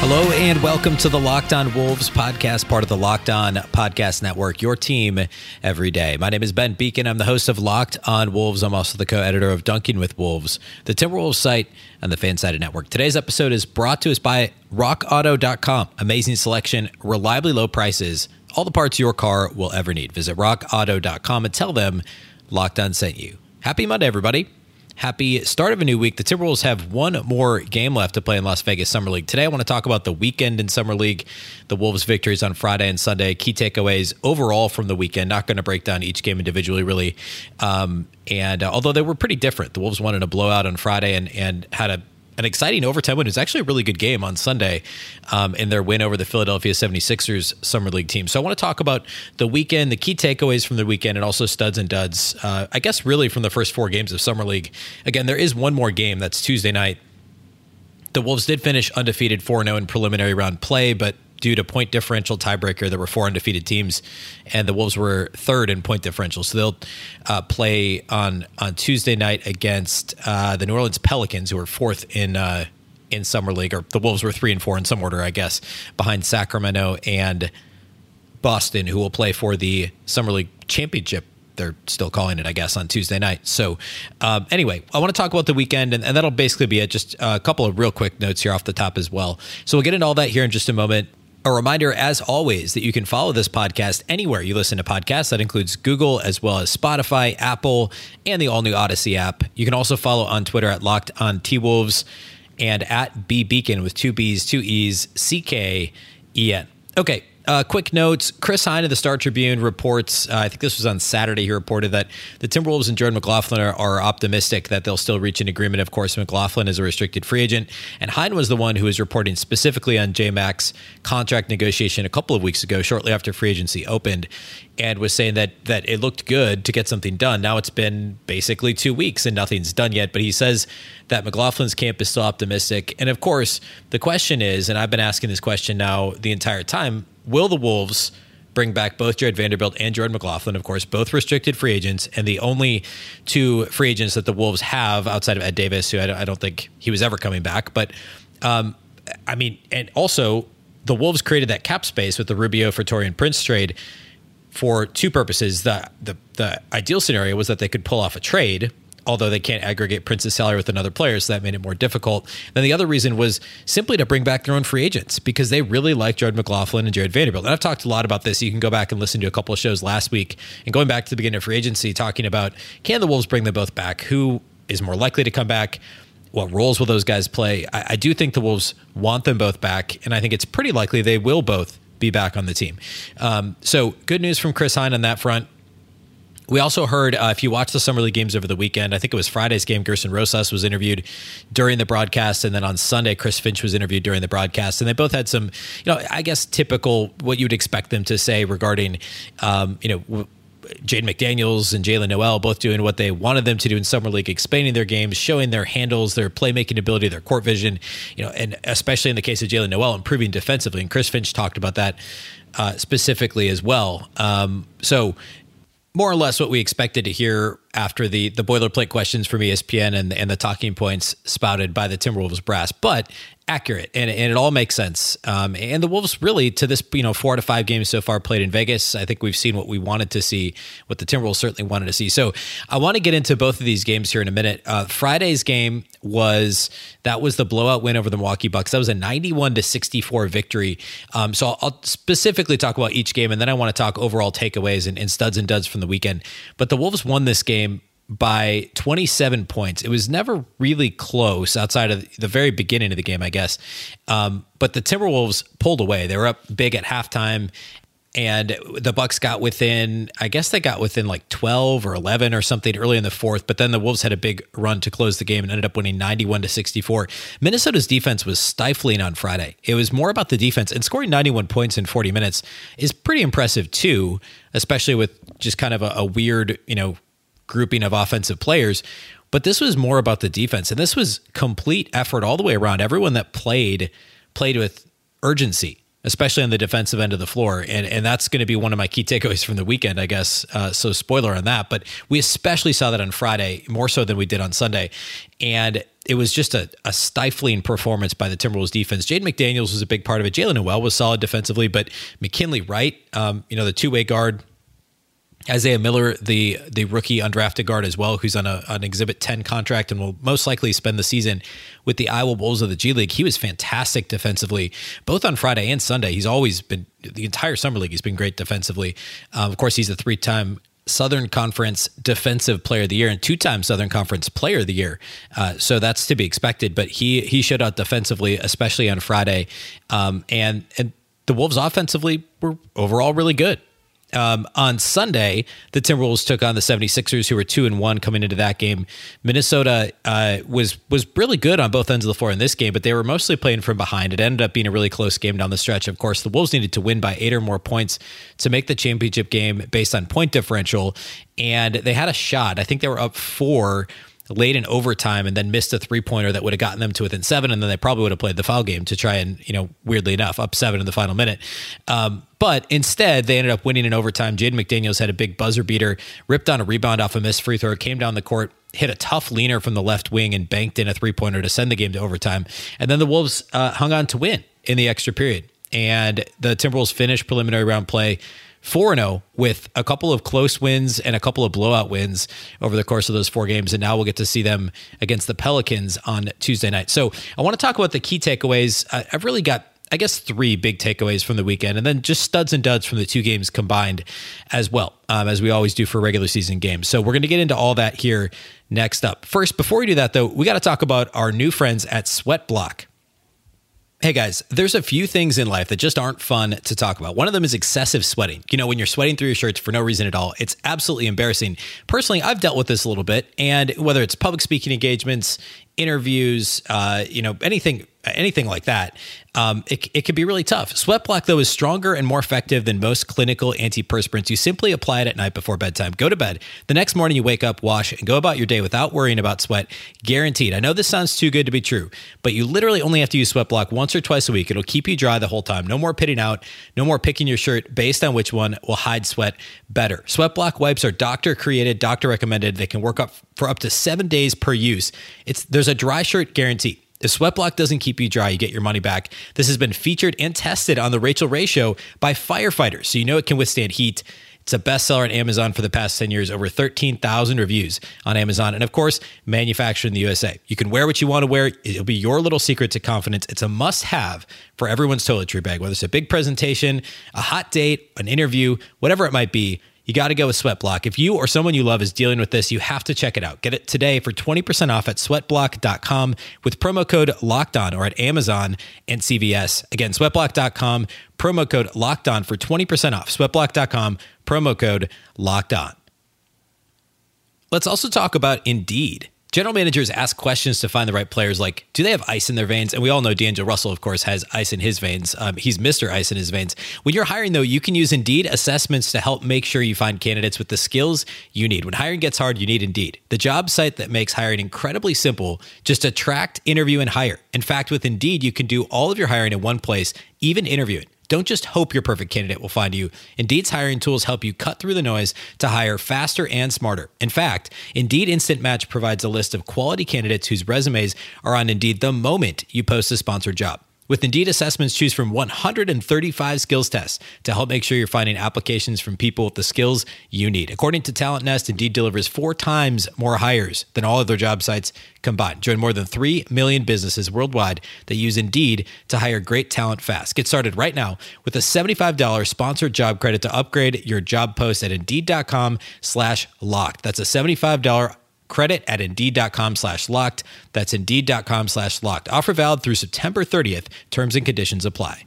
Hello and welcome to the Locked On Wolves podcast, part of the Locked On Podcast Network, your team every day. My name is Ben Beecken. I'm the host of Locked On Wolves. I'm also the co editor of Dunking with Wolves, the Timberwolves site, and the Fansided Network. Today's episode is brought to us by RockAuto.com. Amazing selection, reliably low prices, all the parts your car will ever need. Visit RockAuto.com and tell them Locked On sent you. Happy Monday, everybody. Happy start of a new week. The Timberwolves have one more game left to play in Las Vegas Summer League. Today, I want to talk about the weekend in Summer League, the Wolves' victories on Friday and Sunday, key takeaways overall from the weekend. Not going to break down each game individually, really. Um, and uh, although they were pretty different, the Wolves won in a blowout on Friday and, and had a an exciting overtime win. It was actually a really good game on Sunday um, in their win over the Philadelphia 76ers Summer League team. So I want to talk about the weekend, the key takeaways from the weekend, and also studs and duds. Uh, I guess really from the first four games of Summer League. Again, there is one more game that's Tuesday night. The Wolves did finish undefeated 4 0 in preliminary round play, but due to point differential tiebreaker. There were four undefeated teams, and the Wolves were third in point differential. So they'll uh, play on on Tuesday night against uh, the New Orleans Pelicans, who are fourth in. Uh, in summer league, or the Wolves were three and four in some order, I guess, behind Sacramento and Boston, who will play for the summer league championship they're still calling it, I guess, on Tuesday night. So, um, anyway, I want to talk about the weekend, and, and, that'll basically be it. Just a couple of real quick notes here off the top as well. So, we'll get into all that here in just a moment. A reminder, as always, that you can follow this podcast anywhere you listen to podcasts. That includes Google as well as Spotify, Apple, and the all new Odyssey app. You can also follow on Twitter at Locked on T Wolves and at B Beecken with two B's, two E's, C K E N. Okay, uh, quick notes Chris Hine of the Star Tribune reports, uh, I think this was on Saturday, he reported that the Timberwolves and Jordan McLaughlin are, are, optimistic that they'll still reach an agreement. Of course, McLaughlin is a restricted free agent. And Hine was the one who was reporting specifically on J contract negotiation a couple of weeks ago, shortly after free agency opened, and was saying that, that it looked good to get something done. Now it's been basically two weeks and nothing's done yet. But he says that McLaughlin's camp is still optimistic. And of course, the question is, and I've been asking this question now the entire time will the Wolves bring back both Jared Vanderbilt and Jordan McLaughlin, of course, both restricted free agents, and the only two free agents that the Wolves have outside of Ed Davis, who I don't think he was ever coming back. But um, I mean, and also the Wolves created that cap space with the Rubio for Taurean Prince trade for two purposes. The, the the ideal scenario was that they could pull off a trade although they can't aggregate Prince's salary with another player, so that made it more difficult. Then the other reason was simply to bring back their own free agents because they really like Jared McLaughlin and Jared Vanderbilt. And I've talked a lot about this. You can go back and listen to a couple of shows last week and going back to the beginning of free agency, talking about can the Wolves bring them both back? Who is more likely to come back? What roles will those guys play? I, I do think the Wolves want them both back, and I think it's pretty likely they will both be back on the team. Um, so good news from Chris Hine on that front. We also heard, uh, if you watched the Summer League games over the weekend, I think it was Friday's game, Gersson Rosas was interviewed during the broadcast. And then on Sunday, Chris Finch was interviewed during the broadcast. And they both had some, you know, I guess typical what you'd expect them to say regarding, um, you know, Jaden McDaniels and Jaylen Nowell both doing what they wanted them to do in summer league, expanding their games, showing their handles, their playmaking ability, their court vision, you know, and especially in the case of Jaylen Nowell, improving defensively. And Chris Finch talked about that uh, specifically as well. Um, so more or less what we expected to hear after the the boilerplate questions from ESPN and and the talking points spouted by the Timberwolves brass. But accurate and, and it all makes sense. Um, and the Wolves really to this, you know, four to five games so far played in Vegas. I think we've seen what we wanted to see, what the Timberwolves certainly wanted to see. So I want to get into both of these games here in a minute. Uh, Friday's game was that was the blowout win over the Milwaukee Bucks. That was a 91 to 64 victory. Um, so I'll, I'll, specifically talk about each game and then I want to talk overall takeaways and, and studs and duds from the weekend. But the Wolves won this game by 27 points. It was never really close outside of the very beginning of the game, I guess. Um, but the Timberwolves pulled away. They were up big at halftime, and the Bucks got within. I guess they got within like 12 or 11 or something early in the fourth. But then the Wolves had a big run to close the game and ended up winning 91 to 64. Minnesota's defense was stifling on Friday. It was more about the defense, and scoring 91 points in 40 minutes is pretty impressive too, especially with just kind of a, a weird, you know grouping of offensive players. But this was more about the defense, and this was complete effort all the way around. Everyone that played played with urgency. especially on the defensive end of the floor. And, and that's going to be one of my key takeaways from the weekend, I guess. Uh, so, spoiler on that. But we especially saw that on Friday, more so than we did on Sunday. And it was just a, a stifling performance by the Timberwolves defense. Jaden McDaniels was a big part of it. Jaylen Nowell was solid defensively, but McKinley Wright, um, you know, the two way guard, Isaiah Miller, the the rookie undrafted guard as well, who's on a, an Exhibit 10 contract and will most likely spend the season with the Iowa Bulls of the G League. He was fantastic defensively, both on Friday and Sunday. He's always been the entire summer league. He's been great defensively. Um, of course, he's a three time Southern Conference Defensive Player of the Year and two-time Southern Conference Player of the Year. Uh, so that's to be expected. But he he showed out defensively, especially on Friday, um, and and the Wolves offensively were overall really good. Um, on Sunday, the Timberwolves took on the 76ers, who were two and one coming into that game. Minnesota uh, was was really good on both ends of the floor in this game, but they were mostly playing from behind. It ended up being a really close game down the stretch. Of course, the Wolves needed to win by eight or more points to make the championship game based on point differential, and they had a shot. I think they were up four late in overtime and then missed a three pointer that would have gotten them to within seven, and then they probably would have played the foul game to try and you know weirdly enough up seven in the final minute. Um, but instead, they ended up winning in overtime. Jaden McDaniels had a big buzzer beater, ripped on a rebound off a missed free throw, came down the court, hit a tough leaner from the left wing, and banked in a three pointer to send the game to overtime. And then the Wolves uh, hung on to win in the extra period. And the Timberwolves finished preliminary round play 4 0 with a couple of close wins and a couple of blowout wins over the course of those four games. And now we'll get to see them against the Pelicans on Tuesday night. So I want to talk about the key takeaways. I've really got I guess three big takeaways from the weekend, and then just studs and duds from the two games combined as well, um, as we always do for regular season games. So we're going to get into all that here next up. First, before we do that, though, we got to talk about our new friends at Sweatblock. Hey guys, there's a few things in life that just aren't fun to talk about. One of them is excessive sweating. You know, when you're sweating through your shirts for no reason at all, it's absolutely embarrassing. Personally, I've dealt with this a little bit, and whether it's public speaking engagements, interviews, uh, you know, anything anything like that, um, it, it can be really tough. Sweatblock, though, is stronger and more effective than most clinical antiperspirants. You simply apply it at night before bedtime. Go to bed. The next morning, you wake up, wash, and go about your day without worrying about sweat. Guaranteed. I know this sounds too good to be true, but you literally only have to use Sweatblock once or twice a week. It'll keep you dry the whole time. No more pitting out, no more picking your shirt based on which one will hide sweat better. Sweatblock wipes are doctor created, doctor recommended. They can work up for up to seven days per use. It's There's a dry shirt guarantee. If Sweatblock doesn't keep you dry, you get your money back. This has been featured and tested on the Rachael Ray Show by firefighters, so you know it can withstand heat. It's a bestseller on Amazon for the past 10 years, over 13,000 reviews on Amazon. And of course, manufactured in the USA. You can wear what you want to wear. It'll be your little secret to confidence. It's a must have for everyone's toiletry bag, whether it's a big presentation, a hot date, an interview, whatever it might be you got to go with Sweatblock. If you or someone you love is dealing with this, you have to check it out. Get it today for 20% off at sweatblock.com with promo code locked on or at Amazon and CVS. Again, sweatblock.com, promo code locked on for 20% off. Sweatblock.com, promo code locked on. Let's also talk about Indeed. General managers ask questions to find the right players like, do they have ice in their veins? And we all know D'Angelo Russell, of course, has ice in his veins. Um, he's Mr. Ice in his veins. When you're hiring, though, you can use Indeed assessments to help make sure you find candidates with the skills you need. When hiring gets hard, you need Indeed, the job site that makes hiring incredibly simple. Just attract, interview, and hire. In fact, with Indeed, you can do all of your hiring in one place, even interviewing. Don't just hope your perfect candidate will find you. Indeed's hiring tools help you cut through the noise to hire faster and smarter. In fact, Indeed Instant Match provides a list of quality candidates whose resumes are on Indeed the moment you post a sponsored job. With Indeed assessments, choose from 135 skills tests to help make sure you're finding applications from people with the skills you need. According to Talent Nest, Indeed delivers four times more hires than all other job sites combined. Join more than 3 million businesses worldwide that use Indeed to hire great talent fast. Get started right now with a $75 sponsored job credit to upgrade your job post at Indeed.com slash locked. That's a $75 Credit at Indeed.com slash locked. That's Indeed.com slash locked. Offer valid through September 30th. Terms and conditions apply.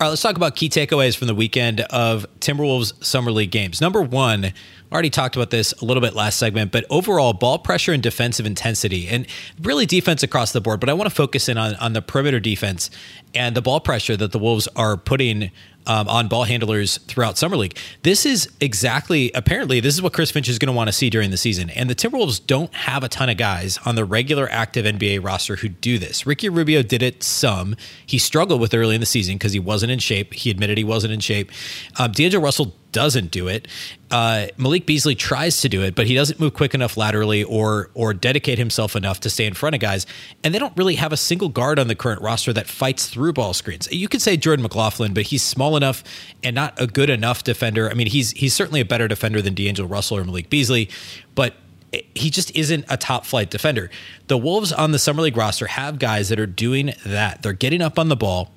All right, let's talk about key takeaways from the weekend of Timberwolves Summer League games. Number one, already talked about this a little bit last segment, but overall ball pressure and defensive intensity, and really defense across the board. But I want to focus in on, on the perimeter defense and the ball pressure that the Wolves are putting um, on ball handlers throughout summer league. This is exactly apparently this is what Chris Finch is going to want to see during the season. And the Timberwolves don't have a ton of guys on the regular active NBA roster who do this. Ricky Rubio did it some. He struggled with early in the season because he wasn't in shape. He admitted he wasn't in shape. Um, D'Angelo Russell doesn't do it. Uh, Malik Beasley tries to do it, but he doesn't move quick enough laterally or or dedicate himself enough to stay in front of guys. And they don't really have a single guard on the current roster that fights through ball screens. You could say Jordan McLaughlin, but he's small enough and not a good enough defender. I mean, he's he's certainly a better defender than D'Angelo Russell or Malik Beasley, but he just isn't a top flight defender. The Wolves on the summer league roster have guys that are doing that. They're getting up on the ball,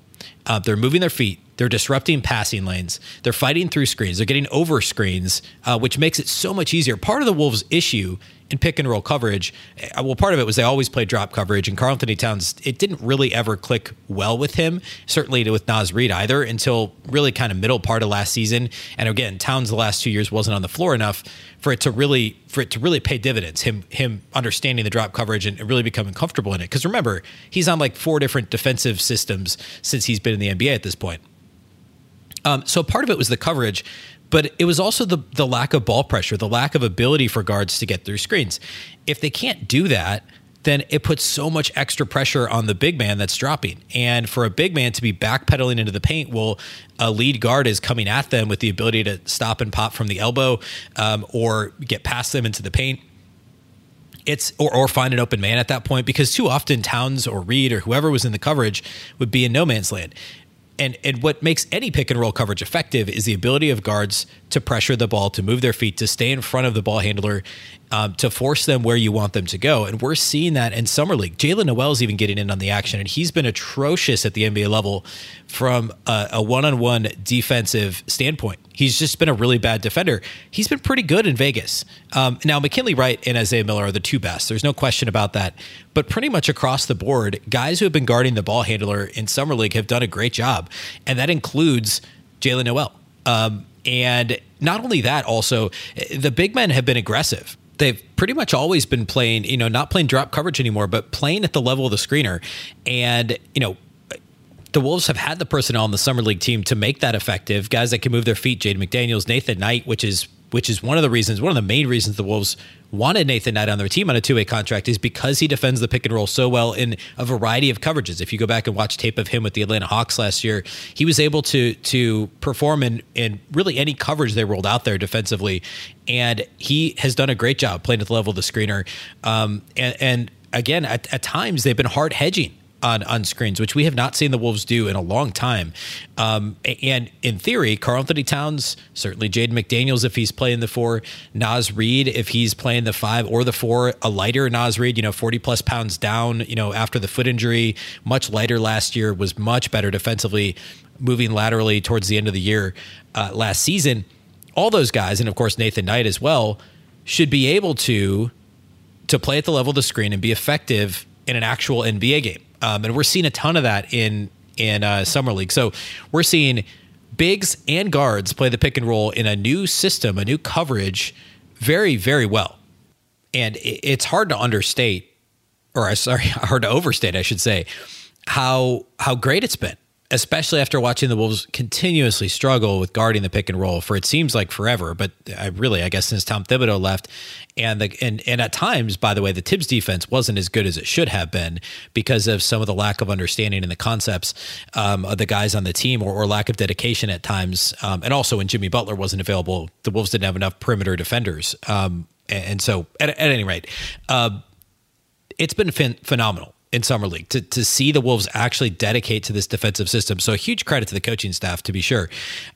uh, they're moving their feet, they're disrupting passing lanes. They're fighting through screens. They're getting over screens, uh, which makes it so much easier. Part of the Wolves' issue in pick and roll coverage, uh, well, part of it was they always played drop coverage, and Karl-Anthony Towns, it didn't really ever click well with him, certainly with Naz Reid either, until really kind of middle part of last season. And again, Towns the last two years wasn't on the floor enough for it to really for it to really pay dividends. Him him understanding the drop coverage and really becoming comfortable in it. Because remember, he's on like four different defensive systems since he's been in the NBA at this point. Um, so part of it was the coverage, but it was also the the lack of ball pressure, the lack of ability for guards to get through screens. If they can't do that, then it puts so much extra pressure on the big man that's dropping. And for a big man to be backpedaling into the paint, well, a lead guard is coming at them with the ability to stop and pop from the elbow um, or get past them into the paint. It's or, or find an open man at that point because too often Towns or Reid or whoever was in the coverage would be in no man's land and and what makes any pick and roll coverage effective is the ability of guards to pressure the ball, to move their feet, to stay in front of the ball handler, um, to force them where you want them to go. And we're seeing that in summer league. Jaylen Nowell is even getting in on the action, and he's been atrocious at the NBA level from a, a one-on-one defensive standpoint. He's just been a really bad defender. He's been pretty good in Vegas. Um, now, McKinley Wright and Isaiah Miller are the two best. There's no question about that. But pretty much across the board, guys who have been guarding the ball handler in summer league have done a great job, and that includes Jaylen Nowell. Um, and not only that, also the big men have been aggressive they've pretty much always been playing, you know, not playing drop coverage anymore, but playing at the level of the screener. And, you know, the Wolves have had the personnel on the summer league team to make that effective. Guys that can move their feet, Jaden McDaniels, Nathan Knight, which is which is one of the reasons, one of the main reasons the Wolves wanted Nathan Knight on their team on a two way contract is because he defends the pick and roll so well in a variety of coverages. If you go back and watch tape of him with the Atlanta Hawks last year, he was able to to perform in in really any coverage they rolled out there defensively, and he has done a great job playing at the level of the screener. Um, and, and again, at, at times they've been hard hedging on on screens, which we have not seen the Wolves do in a long time. Um, and in theory, Karl-Anthony Towns, certainly Jaden McDaniels if he's playing the four, Naz Reid if he's playing the five or the four, a lighter Naz Reid, you know, 40 plus pounds down, you know, after the foot injury, much lighter last year, was much better defensively, moving laterally towards the end of the year uh, last season. All those guys, and of course Nathan Knight as well, should be able to to play at the level of the screen and be effective in an actual NBA game. Um, and we're seeing a ton of that in in uh, summer league. So we're seeing bigs and guards play the pick and roll in a new system, a new coverage, very very well. And it's hard to understate, or sorry, hard to overstate, I should say, how how great it's been especially after watching the Wolves continuously struggle with guarding the pick and roll for it seems like forever, but I really, I guess, since Tom Thibodeau left, and the and and at times, by the way, the Thibs defense wasn't as good as it should have been because of some of the lack of understanding in the concepts um, of the guys on the team, or, or lack of dedication at times, um, and also when Jimmy Butler wasn't available, the Wolves didn't have enough perimeter defenders, um, and, and, so at, at any rate. Uh, it's been phenomenal in summer league to, to see the wolves actually dedicate to this defensive system. So huge credit to the coaching staff to be sure.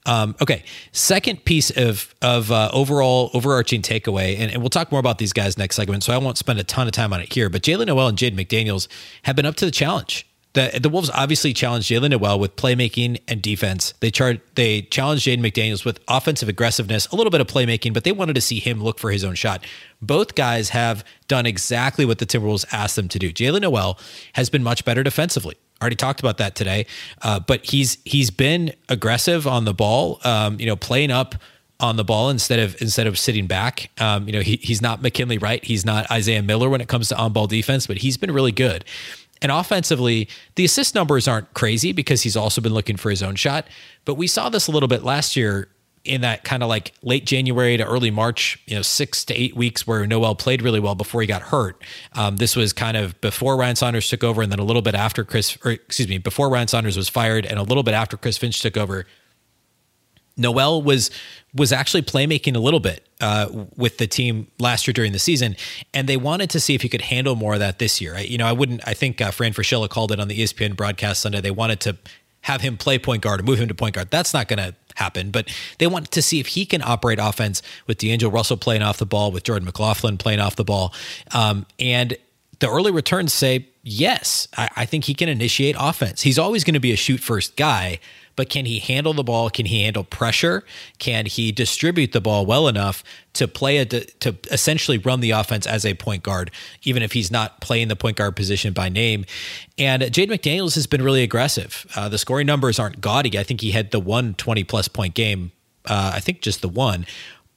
Um, okay second piece of of uh, overall overarching takeaway and, and, we'll talk more about these guys next segment so i won't spend a ton of time on it here but jaylen nowell and jade mcdaniels have been up to the challenge the the Wolves obviously challenged Jaylen Nowell with playmaking and defense. They char- they challenged Jaden McDaniels with offensive aggressiveness, a little bit of playmaking, but they wanted to see him look for his own shot. Both guys have done exactly what the Timberwolves asked them to do. Jaylen Nowell has been much better defensively. Already talked about that today, uh, but he's he's been aggressive on the ball. Um, you know, playing up on the ball instead of instead of sitting back. Um, you know, he, he's not McKinley Wright. He's not Isaiah Miller when it comes to on ball defense, but he's been really good. And offensively, the assist numbers aren't crazy because he's also been looking for his own shot. But we saw this a little bit last year in that kind of like late January to early March, you know, six to eight weeks where Nowell played really well before he got hurt. Um, this was kind of before Ryan Saunders took over, and then a little bit after Chris, or excuse me, before Ryan Saunders was fired, and a little bit after Chris Finch took over. Nowell was was actually playmaking a little bit uh, with the team last year during the season, and they wanted to see if he could handle more of that this year. I, you know, I wouldn't. I think uh, Fran Fraschilla called it on the ESPN broadcast Sunday. They wanted to have him play point guard or move him to point guard. That's not going to happen, but they want to see if he can operate offense with D'Angelo Russell playing off the ball, with Jordan McLaughlin playing off the ball. Um, and the early returns say, yes, I, I think he can initiate offense. He's always going to be a shoot first guy but can he handle the ball? Can he handle pressure? Can he distribute the ball well enough to play a, to essentially run the offense as a point guard, even if he's not playing the point guard position by name? And Jade McDaniels has been really aggressive. Uh, the scoring numbers aren't gaudy. I think he had the one 20 plus point game. Uh, I think just the one.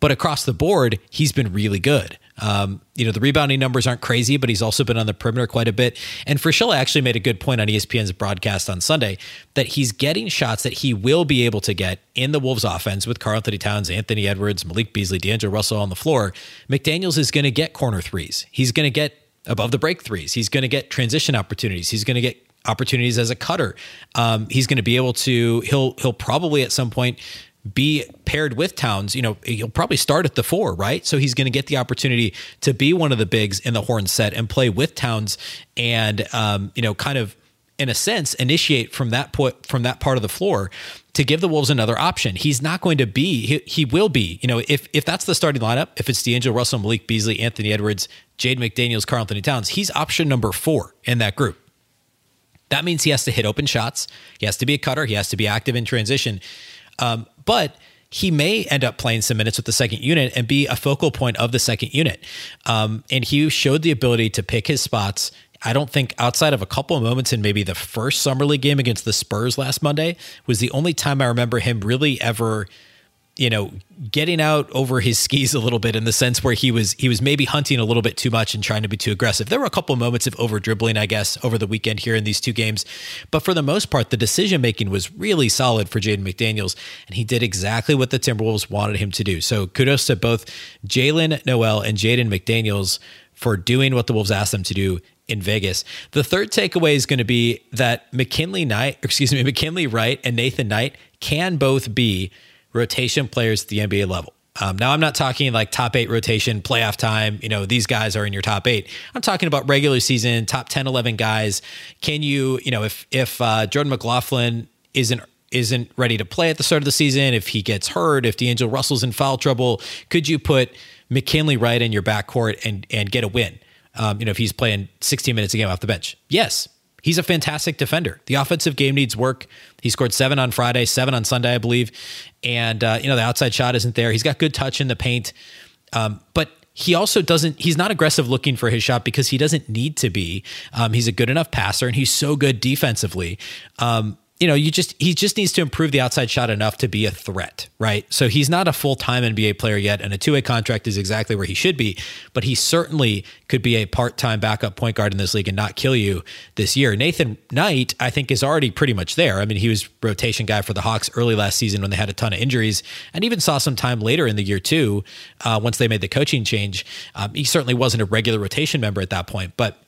But across the board, he's been really good. Um, you know, the rebounding numbers aren't crazy, but he's also been on the perimeter quite a bit. And Fraschilla actually made a good point on ESPN's broadcast on Sunday that he's getting shots that he will be able to get in the Wolves offense with Karl-Anthony Towns, Anthony Edwards, Malik Beasley, D'Angelo Russell on the floor. McDaniels is going to get corner threes. He's going to get above the break threes. He's going to get transition opportunities. He's going to get opportunities as a cutter. Um, he's going to be able to. He'll he'll probably at some point be paired with Towns, you know, he'll probably start at the four, right? So he's going to get the opportunity to be one of the bigs in the horn set and play with Towns and, um, you know, kind of in a sense initiate from that point from that part of the floor to give the Wolves another option. He's not going to be he, he will be, you know, if if that's the starting lineup, if it's D'Angelo Russell, Malik Beasley, Anthony Edwards, Jade McDaniels, Karl-Anthony Towns, he's option number 4 in that group. That means he has to hit open shots. He has to be a cutter. He has to be active in transition. Um, but he may end up playing some minutes with the second unit and be a focal point of the second unit. Um, and he showed the ability to pick his spots. I don't think outside of a couple of moments in maybe the first summer league game against the Spurs last Monday was the only time I remember him really ever you know, getting out over his skis a little bit in the sense where he was he was maybe hunting a little bit too much and trying to be too aggressive. There were a couple moments of over dribbling, I guess, over the weekend here in these two games, but for the most part, the decision making was really solid for Jaden McDaniels, and he did exactly what the Timberwolves wanted him to do. So kudos to both Jaylen Nowell and Jaden McDaniels for doing what the Wolves asked them to do in Vegas. The third takeaway is going to be that McKinley Knight, excuse me, McKinley Wright and Nathan Knight can both be rotation players at the NBA level. Um, now, I'm not talking like top eight rotation, playoff time. You know, these guys are in your top eight. I'm talking about regular season, top 10, 11 guys. Can you, you know, if if uh, Jordan McLaughlin isn't isn't ready to play at the start of the season, if he gets hurt, if D'Angelo Russell's in foul trouble, could you put McKinley Wright in your backcourt and and get a win? Um, you know, if he's playing 16 minutes a game off the bench, yes, He's a fantastic defender. The offensive game needs work. He scored seven on Friday, seven on Sunday, I believe. And, uh, you know, the outside shot isn't there. He's got good touch in the paint. Um, but he also doesn't, he's not aggressive looking for his shot because he doesn't need to be. Um, he's a good enough passer and he's so good defensively. Um, you know, you just he just needs to improve the outside shot enough to be a threat, right? So he's not a full time NBA player yet, and a two way contract is exactly where he should be. But he certainly could be a part time backup point guard in this league and not kill you this year. Nathan Knight, I think, is already pretty much there. I mean, he was rotation guy for the Hawks early last season when they had a ton of injuries, and even saw some time later in the year too, uh, once they made the coaching change. Um, he certainly wasn't a regular rotation member at that point, but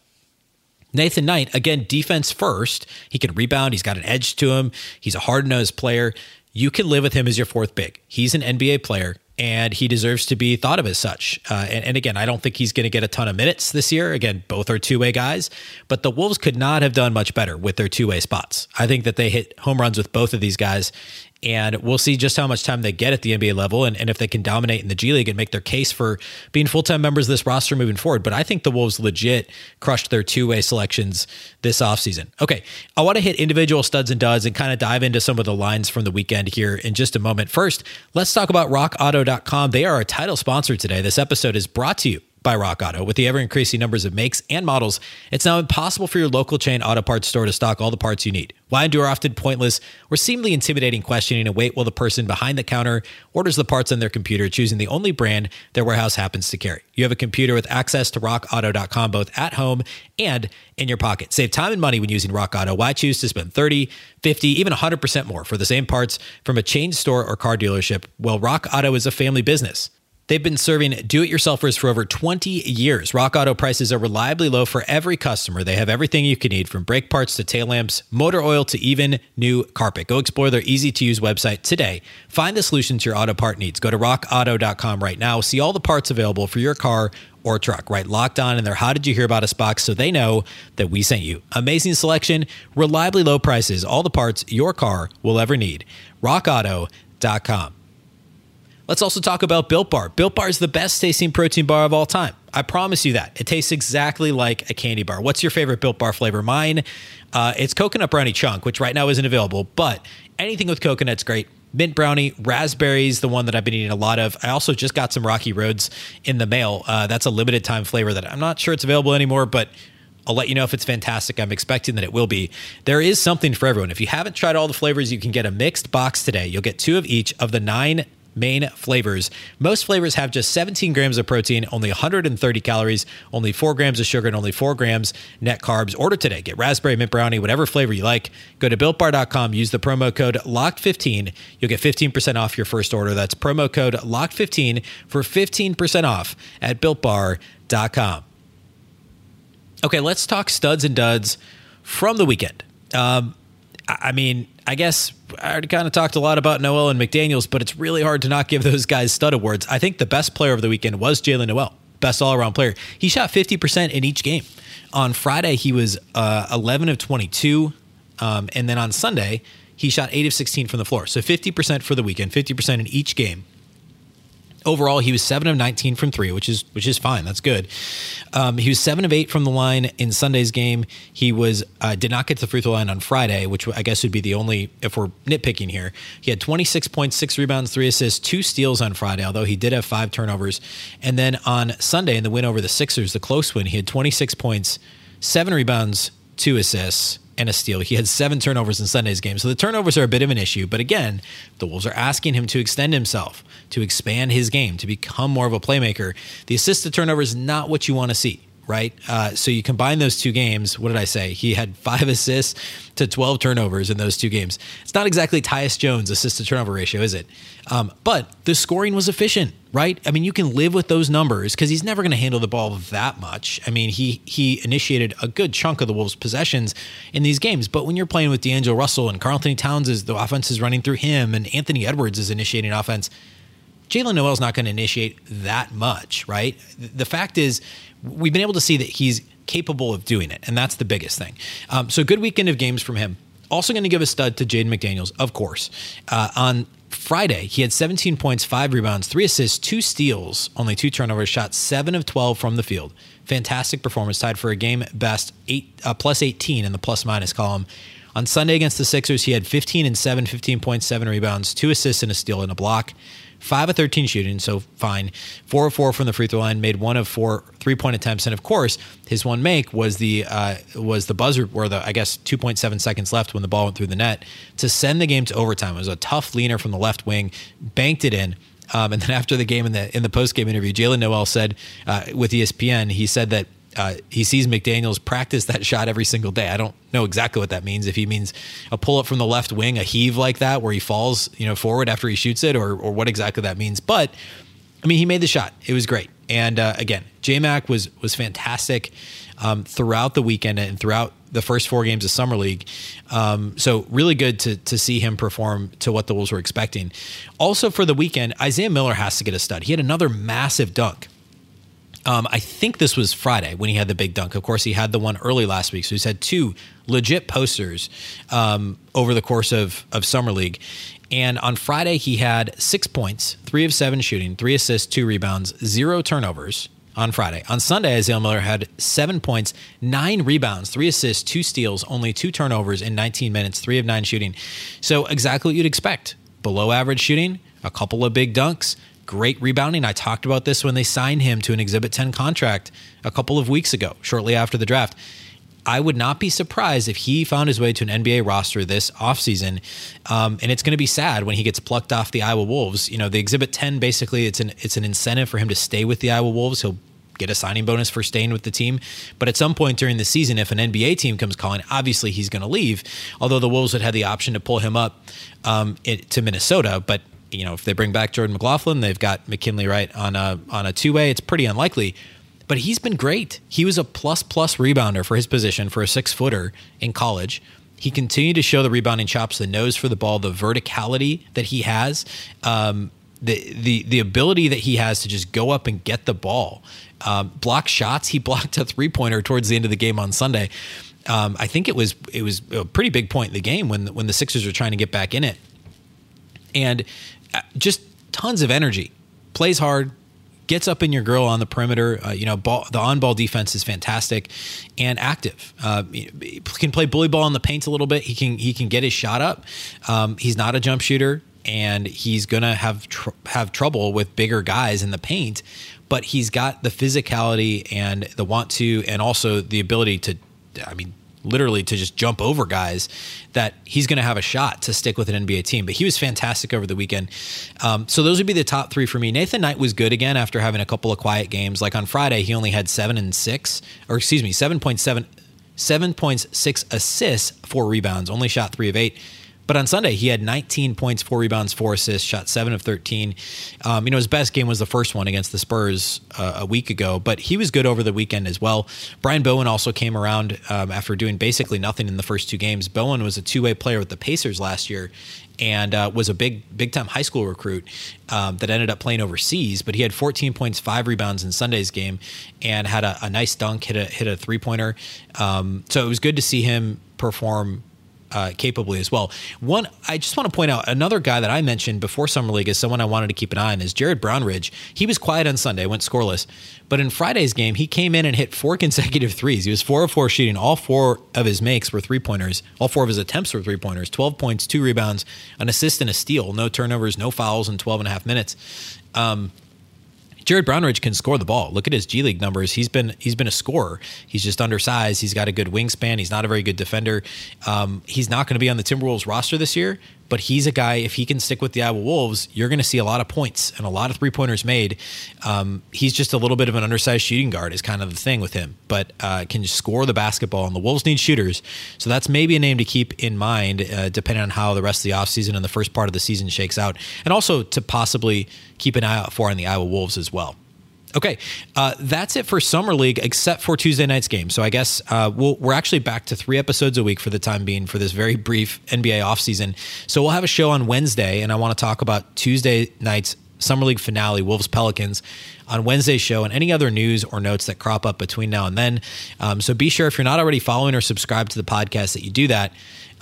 Nathan Knight, again, defense first. He can rebound. He's got an edge to him. He's a hard nosed player. You can live with him as your fourth big. He's an NBA player and he deserves to be thought of as such. Uh, and, and, again, I don't think he's going to get a ton of minutes this year. Again, both are two way guys, but the Wolves could not have done much better with their two way spots. I think that they hit home runs with both of these guys, and we'll see just how much time they get at the NBA level and, and if they can dominate in the G League and make their case for being full time members of this roster moving forward. But I think the Wolves legit crushed their two way selections this offseason. Okay, I want to hit individual studs and duds and kind of dive into some of the lines from the weekend here in just a moment. First, let's talk about rockauto.com. They are our title sponsor today. This episode is brought to you by Rock Auto. With the ever increasing numbers of makes and models, it's now impossible for your local chain auto parts store to stock all the parts you need. Why endure often pointless or seemingly intimidating questioning and wait while the person behind the counter orders the parts on their computer, choosing the only brand their warehouse happens to carry? You have a computer with access to rockauto.com both at home and in your pocket. Save time and money when using Rock Auto. Why choose to spend 30, 50, even 100% more for the same parts from a chain store or car dealership? Well, Rock Auto is a family business. They've been serving do it yourselfers for over 20 years. Rock Auto prices are reliably low for every customer. They have everything you can need from brake parts to tail lamps, motor oil to even new carpet. Go explore their easy to use website today. Find the solution to your auto part needs. Go to rockauto.com right now. See all the parts available for your car or truck, right? Locked on in their How Did You Hear About Us box so they know that we sent you. Amazing selection, reliably low prices, all the parts your car will ever need. RockAuto.com. Let's also talk about Built Bar. Built Bar is the best tasting protein bar of all time. I promise you that. It tastes exactly like a candy bar. What's your favorite Built Bar flavor? Mine, uh, it's coconut brownie chunk, which right now isn't available, but anything with coconut's great. Mint brownie, raspberries, the one that I've been eating a lot of. I also just got some Rocky Roads in the mail. Uh, that's a limited time flavor that I'm not sure it's available anymore, but I'll let you know if it's fantastic. I'm expecting that it will be. There is something for everyone. If you haven't tried all the flavors, you can get a mixed box today. You'll get two of each of the nine main flavors. Most flavors have just 17 grams of protein, only 130 calories, only 4 grams of sugar, and only 4 grams net carbs. Order today. Get raspberry, mint brownie, whatever flavor you like. Go to builtbar.com, use the promo code LOCKED15. You'll get 15% off your first order. That's promo code LOCKED15 for 15% off at builtbar.com. Okay, let's talk studs and duds from the weekend. Um, I mean, I guess I already kind of talked a lot about Nowell and McDaniels, but it's really hard to not give those guys stud awards. I think the best player of the weekend was Jaylen Nowell, best all around player. He shot 50% in each game. On Friday, he was uh, 11 of 22. Um, and then on Sunday, he shot 8 of 16 from the floor. So 50% for the weekend, 50% in each game overall he was 7 of 19 from 3 which is which is fine. That's good. Um, he was 7 of 8 from the line in sunday's game. He was uh, did not get to the free throw line on friday which i guess would be the only if we're nitpicking here. He had 26 points 6 rebounds 3 assists 2 steals on friday although he did have 5 turnovers. And then on sunday in the win over the sixers the close win he had 26 points 7 rebounds 2 assists and a steal. He had seven turnovers in Sunday's game. So the turnovers are a bit of an issue. But again, the Wolves are asking him to extend himself, to expand his game, to become more of a playmaker. The assist to turnover is not what you want to see right? Uh, so you combine those two games. What did I say? He had five assists to 12 turnovers in those two games. It's not exactly Tyus Jones' assist to turnover ratio, is it? Um, but the scoring was efficient, right? I mean, you can live with those numbers because he's never going to handle the ball that much. I mean, he he initiated a good chunk of the Wolves' possessions in these games. But when you're playing with D'Angelo Russell and Karl-Anthony Towns, is the offense is running through him, and Anthony Edwards is initiating offense. Jaylen Nowell's not going to initiate that much, right? The fact is, we've been able to see that he's capable of doing it, and that's the biggest thing. Um, so, good weekend of games from him. Also, going to give a stud to Jaden McDaniels, of course. Uh, on Friday, he had 17 points, five rebounds, three assists, two steals, only two turnovers, shot seven of 12 from the field. Fantastic performance, tied for a game best eight uh, plus 18 in the plus minus column. On Sunday against the Sixers, he had 15 and 7, 15 points, 7 rebounds, 2 assists and a steal and a block. 5 of 13 shooting, so fine. 4 of 4 from the free throw line, made 1 of 4 three-point attempts and of course, his one make was the uh, was the buzzer where the I guess 2.7 seconds left when the ball went through the net to send the game to overtime. It was a tough leaner from the left wing, banked it in. Um, and then after the game in the in the post game interview, Jaylen Nowell said uh, with ESPN, he said that uh, he sees McDaniels practice that shot every single day. I don't know exactly what that means. If he means a pull up from the left wing, a heave like that, where he falls, you know, forward after he shoots it, or or what exactly that means. But I mean, he made the shot. It was great. And uh, again, J Mac was was fantastic um, throughout the weekend and throughout the first four games of summer league. Um, so really good to to see him perform to what the Wolves were expecting. Also for the weekend, Isaiah Miller has to get a stud. He had another massive dunk. Um, I think this was Friday when he had the big dunk. Of course, he had the one early last week, so he's had two legit posters um, over the course of of summer league. And on Friday, he had six points, three of seven shooting, three assists, two rebounds, zero turnovers on Friday. On Sunday, Isaiah Miller had seven points, nine rebounds, three assists, two steals, only two turnovers in 19 minutes, three of nine shooting. So, exactly what you'd expect below average shooting, a couple of big dunks, Great rebounding. I talked about this when they signed him to an Exhibit 10 contract a couple of weeks ago, shortly after the draft. I would not be surprised if he found his way to an NBA roster this offseason. Um, and it's going to be sad when he gets plucked off the Iowa Wolves. You know, the Exhibit 10 basically it's an it's an incentive for him to stay with the Iowa Wolves. He'll get a signing bonus for staying with the team. But at some point during the season, if an NBA team comes calling, obviously he's going to leave. Although the Wolves would have the option to pull him up um, it, to Minnesota, but you know if they bring back Jordan McLaughlin, they've got McKinley Wright on a on a two way. It's pretty unlikely. But he's been great. He was a plus plus rebounder for his position for a six footer in college. He continued to show the rebounding chops, the nose for the ball, the verticality that he has. Um, the the the ability that he has to just go up and get the ball, um, block shots. He blocked a three pointer towards the end of the game on Sunday. Um, I think it was it was a pretty big point in the game when when the Sixers were trying to get back in it, and just tons of energy. Plays hard, gets up in your grill on the perimeter. Uh, you know, ball, the on-ball defense is fantastic and active. Uh, can play bully ball in the paint a little bit. He can he can get his shot up. Um, he's not a jump shooter and he's gonna have tr- have trouble with bigger guys in the paint. But he's got the physicality and the want to, and also the ability to. I mean, literally to just jump over guys that he's going to have a shot to stick with an NBA team. But he was fantastic over the weekend. Um, so those would be the top three for me. Nathan Knight was good again after having a couple of quiet games. Like on Friday, he only had seven and six, or excuse me, 7.7, 7.6 assists, four rebounds, only shot three of eight. But on Sunday, he had 19 points, four rebounds, four assists, shot seven of 13. Um, you know, his best game was the first one against the Spurs uh, a week ago, but he was good over the weekend as well. Brian Bowen also came around um, after doing basically nothing in the first two games. Bowen was a two way player with the Pacers last year and uh, was a big big time high school recruit um, that ended up playing overseas. But he had 14 points, five rebounds in Sunday's game, and had a, a nice dunk, hit a hit a three pointer. Um, so it was good to see him perform uh, capably as well. One, I just want to point out another guy that I mentioned before Summer League is someone I wanted to keep an eye on is Jared Brownridge. He was quiet on Sunday, went scoreless, but in Friday's game, he came in and hit four consecutive threes. He was four of four shooting. All four of his makes were three pointers. All four of his attempts were three pointers. 12 points, two rebounds, an assist, and a steal. No turnovers, no fouls in 12 and a half minutes. Um, Jared Brownridge can score the ball. Look at his G League numbers. He's been he's been a scorer. He's just undersized. He's got a good wingspan. He's not a very good defender. Um, he's not going to be on the Timberwolves roster this year, but he's a guy. If he can stick with the Iowa Wolves, you're going to see a lot of points and a lot of three pointers made. Um, he's just a little bit of an undersized shooting guard, is kind of the thing with him, but uh, can score the basketball. And the Wolves need shooters, so that's maybe a name to keep in mind, uh, depending on how the rest of the offseason and the first part of the season shakes out, and also to possibly keep an eye out for on the Iowa Wolves as well. Okay, uh, that's it for Summer League, except for Tuesday night's game. So I guess uh, we we are actually back to three episodes a week for the time being for this very brief NBA offseason. So we'll have a show on Wednesday, and I want to talk about Tuesday night's Summer League finale, Wolves Pelicans, on Wednesday's show, and any other news or notes that crop up between now and then. Um, so be sure if you're not already following or subscribed to the podcast that you do that.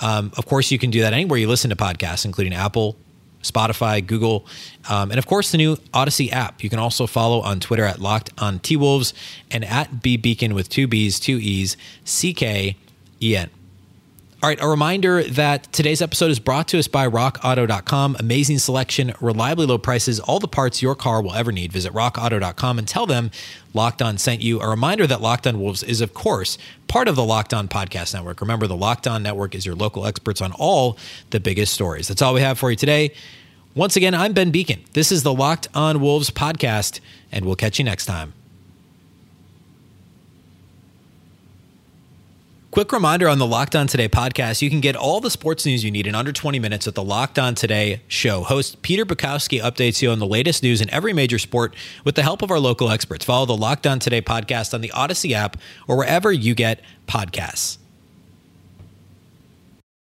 Um, of course, you can do that anywhere you listen to podcasts, including Apple, Spotify, Google, um, and of course the new Odyssey app. You can also follow on Twitter at Locked on T Wolves and at B Beecken with two B's, two E's, C K E N. All right, a reminder that today's episode is brought to us by rockauto.com. Amazing selection, reliably low prices, all the parts your car will ever need. Visit rockauto.com and tell them Locked On sent you. A reminder that Locked On Wolves is, of course, part of the Locked On Podcast Network. Remember, the Locked On Network is your local experts on all the biggest stories. That's all we have for you today. Once again, I'm Ben Beecken. This is the Locked On Wolves podcast, and we'll catch you next time. Quick reminder on the Locked On Today podcast you can get all the sports news you need in under 20 minutes at the Locked On Today show. Host Peter Bukowski updates you on the latest news in every major sport with the help of our local experts. Follow the Locked On Today podcast on the Odyssey app or wherever you get podcasts.